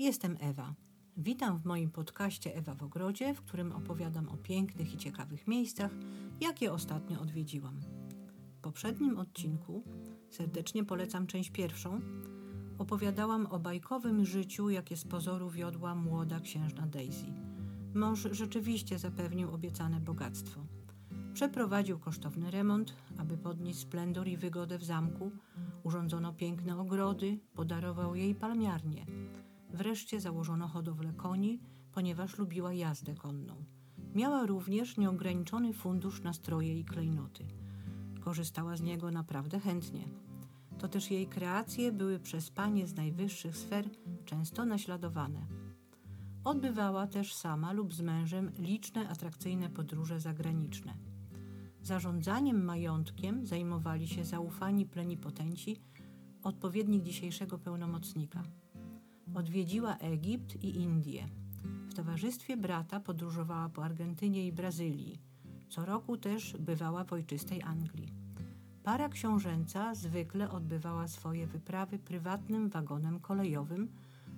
Jestem Ewa. Witam w moim podcaście Ewa w Ogrodzie, w którym opowiadam o pięknych i ciekawych miejscach, jakie ostatnio odwiedziłam. W poprzednim odcinku, serdecznie polecam część pierwszą, opowiadałam o bajkowym życiu, jakie z pozoru wiodła młoda księżna Daisy. Mąż rzeczywiście zapewnił obiecane bogactwo. Przeprowadził kosztowny remont, aby podnieść splendor i wygodę w zamku. Urządzono piękne ogrody, podarował jej palmiarnię. Wreszcie założono hodowlę koni, ponieważ lubiła jazdę konną. Miała również nieograniczony fundusz na stroje i klejnoty. Korzystała z niego naprawdę chętnie. To też jej kreacje były przez panie z najwyższych sfer często naśladowane. Odbywała też sama lub z mężem liczne atrakcyjne podróże zagraniczne. Zarządzaniem majątkiem zajmowali się zaufani plenipotenci, odpowiednik dzisiejszego pełnomocnika. Odwiedziła Egipt i Indię. W towarzystwie brata podróżowała po Argentynie i Brazylii. Co roku też bywała w ojczystej Anglii. Para książęca zwykle odbywała swoje wyprawy prywatnym wagonem kolejowym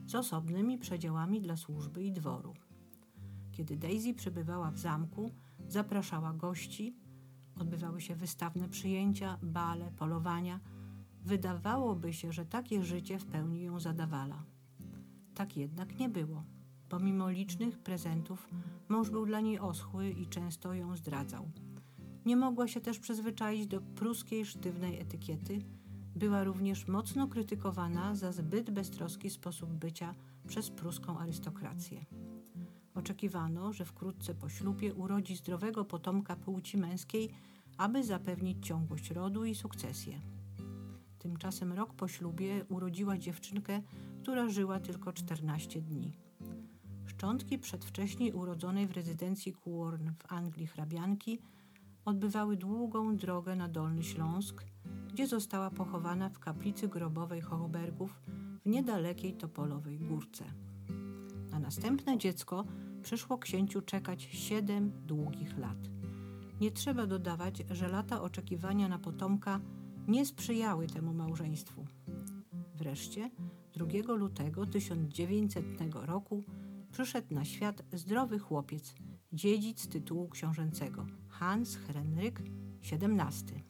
z osobnymi przedziałami dla służby i dworu. Kiedy Daisy przebywała w zamku, zapraszała gości, odbywały się wystawne przyjęcia, bale, polowania. Wydawałoby się, że takie życie w pełni ją zadawala. Tak jednak nie było. Pomimo licznych prezentów, mąż był dla niej oschły i często ją zdradzał. Nie mogła się też przyzwyczaić do pruskiej sztywnej etykiety. Była również mocno krytykowana za zbyt beztroski sposób bycia przez pruską arystokrację. Oczekiwano, że wkrótce po ślubie urodzi zdrowego potomka płci męskiej, aby zapewnić ciągłość rodu i sukcesję. Tymczasem rok po ślubie urodziła dziewczynkę, która żyła tylko 14 dni. Szczątki przedwcześnie urodzonej w rezydencji Kuorn w Anglii hrabianki odbywały długą drogę na Dolny Śląsk, gdzie została pochowana w kaplicy grobowej Hochbergów w niedalekiej Topolowej Górce. Na następne dziecko przyszło księciu czekać siedem długich lat. Nie trzeba dodawać, że lata oczekiwania na potomka nie sprzyjały temu małżeństwu. Wreszcie 2 lutego 1900 roku przyszedł na świat zdrowy chłopiec, dziedzic tytułu książęcego Hans Henryk XVII.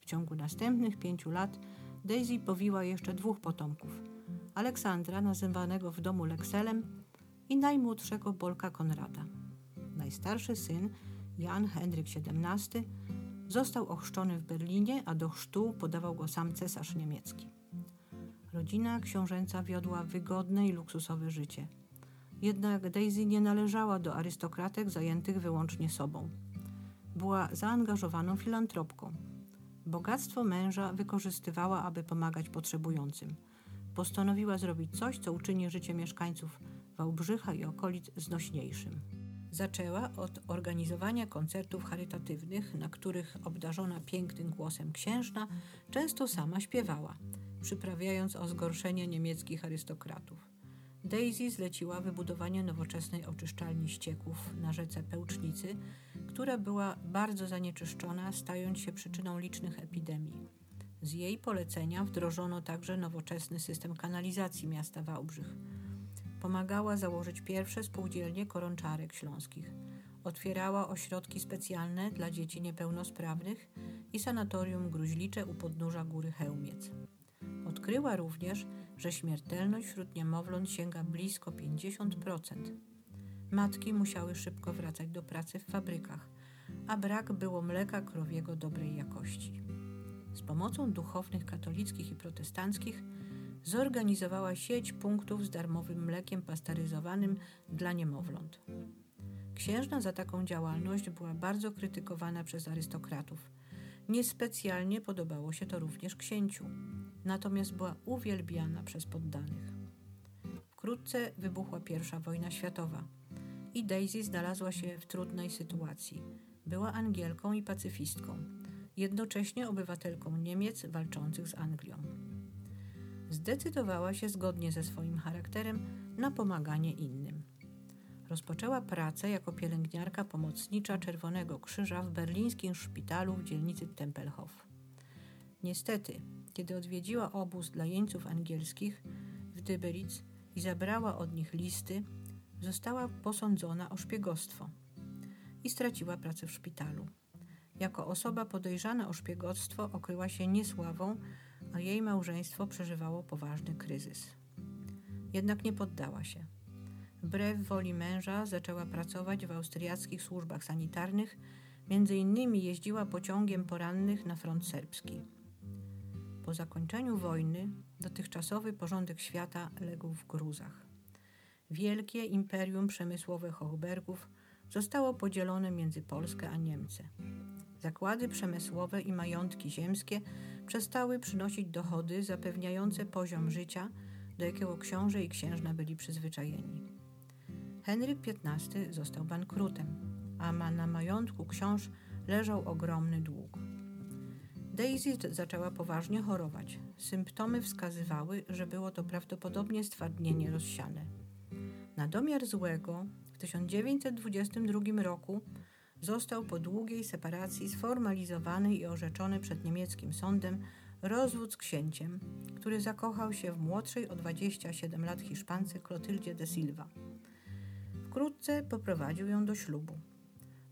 W ciągu następnych pięciu lat Daisy powiła jeszcze dwóch potomków: Aleksandra, nazywanego w domu Lekselem, i najmłodszego Bolka Konrada. Najstarszy syn, Jan Henryk XVII, został ochrzczony w Berlinie, a do chrztu podawał go sam cesarz niemiecki. Rodzina książęca wiodła wygodne i luksusowe życie. Jednak Daisy nie należała do arystokratek zajętych wyłącznie sobą. Była zaangażowaną filantropką. Bogactwo męża wykorzystywała, aby pomagać potrzebującym. Postanowiła zrobić coś, co uczyni życie mieszkańców Wałbrzycha i okolic znośniejszym. Zaczęła od organizowania koncertów charytatywnych, na których obdarzona pięknym głosem księżna często sama śpiewała, przyprawiając o zgorszenie niemieckich arystokratów. Daisy zleciła wybudowanie nowoczesnej oczyszczalni ścieków na rzece Pełcznicy, która była bardzo zanieczyszczona, stając się przyczyną licznych epidemii. Z jej polecenia wdrożono także nowoczesny system kanalizacji miasta Wałbrzych. Pomagała założyć pierwsze spółdzielnie koronczarek śląskich. Otwierała ośrodki specjalne dla dzieci niepełnosprawnych i sanatorium gruźlicze u podnóża góry Chełmiec. Odkryła również, że śmiertelność wśród niemowląt sięga blisko 50%. Matki musiały szybko wracać do pracy w fabrykach, a brak było mleka krowiego dobrej jakości. Z pomocą duchownych katolickich i protestanckich zorganizowała sieć punktów z darmowym mlekiem pasteryzowanym dla niemowląt. Księżna za taką działalność była bardzo krytykowana przez arystokratów. Niespecjalnie podobało się to również księciu, natomiast była uwielbiana przez poddanych. Wkrótce wybuchła I wojna światowa i Daisy znalazła się w trudnej sytuacji. Była Angielką i pacyfistką, jednocześnie obywatelką Niemiec walczących z Anglią zdecydowała się zgodnie ze swoim charakterem na pomaganie innym. Rozpoczęła pracę jako pielęgniarka pomocnicza Czerwonego Krzyża w berlińskim szpitalu w dzielnicy Tempelhof. Niestety, kiedy odwiedziła obóz dla jeńców angielskich w Dyberitz, i zabrała od nich listy, została posądzona o szpiegostwo i straciła pracę w szpitalu. Jako osoba podejrzana o szpiegostwo okryła się niesławą, a jej małżeństwo przeżywało poważny kryzys. Jednak nie poddała się. Wbrew woli męża zaczęła pracować w austriackich służbach sanitarnych, między innymi jeździła pociągiem porannych na front serbski. Po zakończeniu wojny dotychczasowy porządek świata legł w gruzach. Wielkie imperium przemysłowe Hochbergów zostało podzielone między Polskę a Niemcy. Zakłady przemysłowe i majątki ziemskie przestały przynosić dochody zapewniające poziom życia, do jakiego książę i księżna byli przyzwyczajeni. Henryk XV został bankrutem, a na majątku książ leżał ogromny dług. Daisy zaczęła poważnie chorować. Symptomy wskazywały, że było to prawdopodobnie stwardnienie rozsiane. Na domiar złego w 1922 roku został po długiej separacji sformalizowany i orzeczony przed niemieckim sądem rozwód z księciem, który zakochał się w młodszej o 27 lat Hiszpance Clotyldzie de Silva. Wkrótce poprowadził ją do ślubu.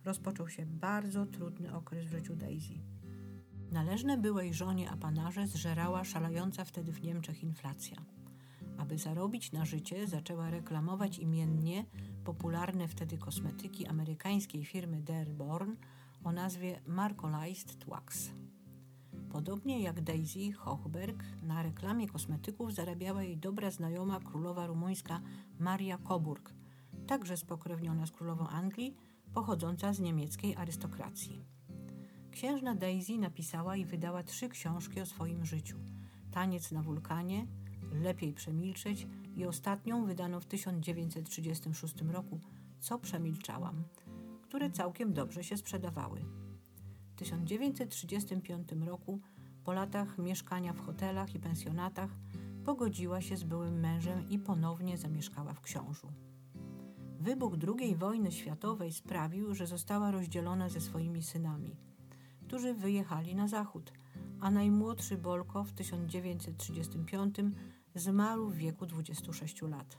Rozpoczął się bardzo trudny okres w życiu Daisy. Należne byłej żonie apanarze zżerała szalająca wtedy w Niemczech inflacja. Aby zarobić na życie, zaczęła reklamować imiennie popularne wtedy kosmetyki amerykańskiej firmy Dearborn o nazwie Marcolized Wax. Podobnie jak Daisy Hochberg, na reklamie kosmetyków zarabiała jej dobra znajoma królowa rumuńska Maria Coburg, także spokrewniona z królową Anglii, pochodząca z niemieckiej arystokracji. Księżna Daisy napisała i wydała trzy książki o swoim życiu: Taniec na wulkanie, Lepiej przemilczeć i ostatnią wydano w 1936 roku Co przemilczałam, które całkiem dobrze się sprzedawały. W 1935 roku, po latach mieszkania w hotelach i pensjonatach, pogodziła się z byłym mężem i ponownie zamieszkała w książu. Wybuch II wojny światowej sprawił, że została rozdzielona ze swoimi synami, którzy wyjechali na zachód, a najmłodszy Bolko w 1935 zmarł w wieku 26 lat.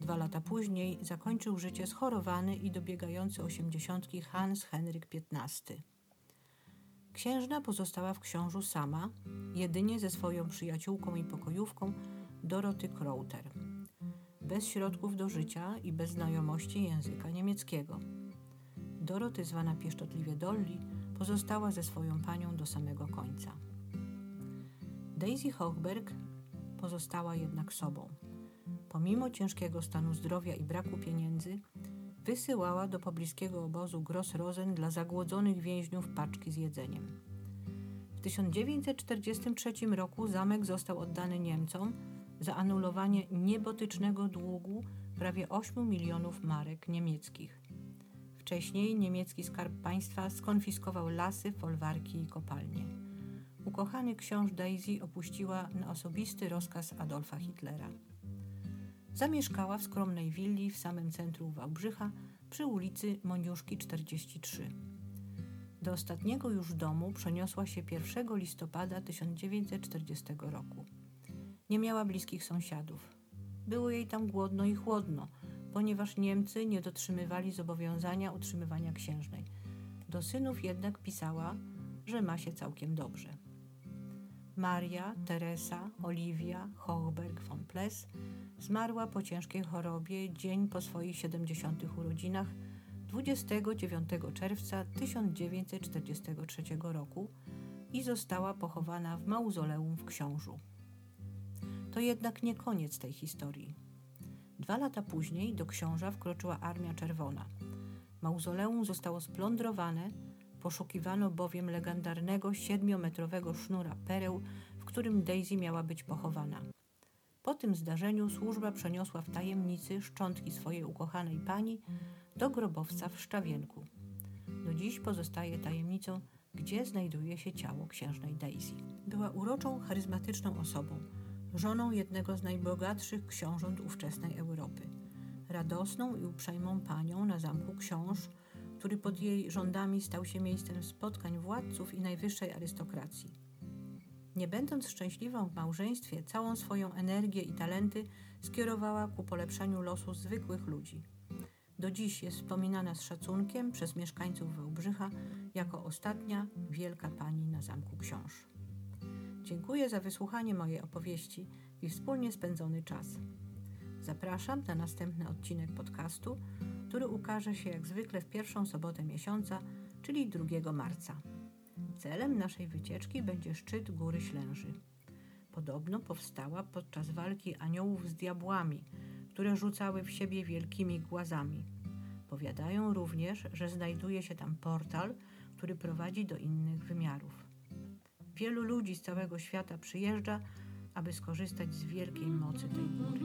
Dwa lata później zakończył życie schorowany i dobiegający osiemdziesiątki Hans Henryk XV. Księżna pozostała w książu sama, jedynie ze swoją przyjaciółką i pokojówką Doroty Krauter, bez środków do życia i bez znajomości języka niemieckiego. Doroty, zwana pieszczotliwie Dolly, pozostała ze swoją panią do samego końca. Daisy Hochberg pozostała jednak sobą. Pomimo ciężkiego stanu zdrowia i braku pieniędzy, wysyłała do pobliskiego obozu Gross Rosen dla zagłodzonych więźniów paczki z jedzeniem. W 1943 roku zamek został oddany Niemcom za anulowanie niebotycznego długu prawie 8 milionów marek niemieckich. Wcześniej niemiecki skarb państwa skonfiskował lasy, folwarki i kopalnie. Ukochany książ Daisy opuściła na osobisty rozkaz Adolfa Hitlera. Zamieszkała w skromnej willi w samym centrum Wałbrzycha przy ulicy Moniuszki 43. Do ostatniego już domu przeniosła się 1 listopada 1940 roku. Nie miała bliskich sąsiadów. Było jej tam głodno i chłodno, ponieważ Niemcy nie dotrzymywali zobowiązania utrzymywania księżnej. Do synów jednak pisała, że ma się całkiem dobrze. Maria Teresa Oliwia Hochberg von Pless zmarła po ciężkiej chorobie dzień po swoich 70. urodzinach 29 czerwca 1943 roku i została pochowana w mauzoleum w Książu. To jednak nie koniec tej historii. Dwa lata później do Książa wkroczyła Armia Czerwona. Mauzoleum zostało splądrowane, Poszukiwano bowiem legendarnego siedmiometrowego sznura pereł, w którym Daisy miała być pochowana. Po tym zdarzeniu służba przeniosła w tajemnicy szczątki swojej ukochanej pani do grobowca w Szczawienku. Do dziś pozostaje tajemnicą, gdzie znajduje się ciało księżnej Daisy. Była uroczą, charyzmatyczną osobą, żoną jednego z najbogatszych książąt ówczesnej Europy. Radosną i uprzejmą panią na zamku książ, który pod jej rządami stał się miejscem spotkań władców i najwyższej arystokracji. Nie będąc szczęśliwą w małżeństwie, całą swoją energię i talenty skierowała ku polepszeniu losu zwykłych ludzi. Do dziś jest wspominana z szacunkiem przez mieszkańców Wałbrzycha jako ostatnia wielka pani na Zamku Książ. Dziękuję za wysłuchanie mojej opowieści i wspólnie spędzony czas. Zapraszam na następny odcinek podcastu, który ukaże się jak zwykle w pierwszą sobotę miesiąca, czyli 2 marca. Celem naszej wycieczki będzie szczyt Góry Ślęży. Podobno powstała podczas walki aniołów z diabłami, które rzucały w siebie wielkimi głazami. Powiadają również, że znajduje się tam portal, który prowadzi do innych wymiarów. Wielu ludzi z całego świata przyjeżdża, aby skorzystać z wielkiej mocy tej góry.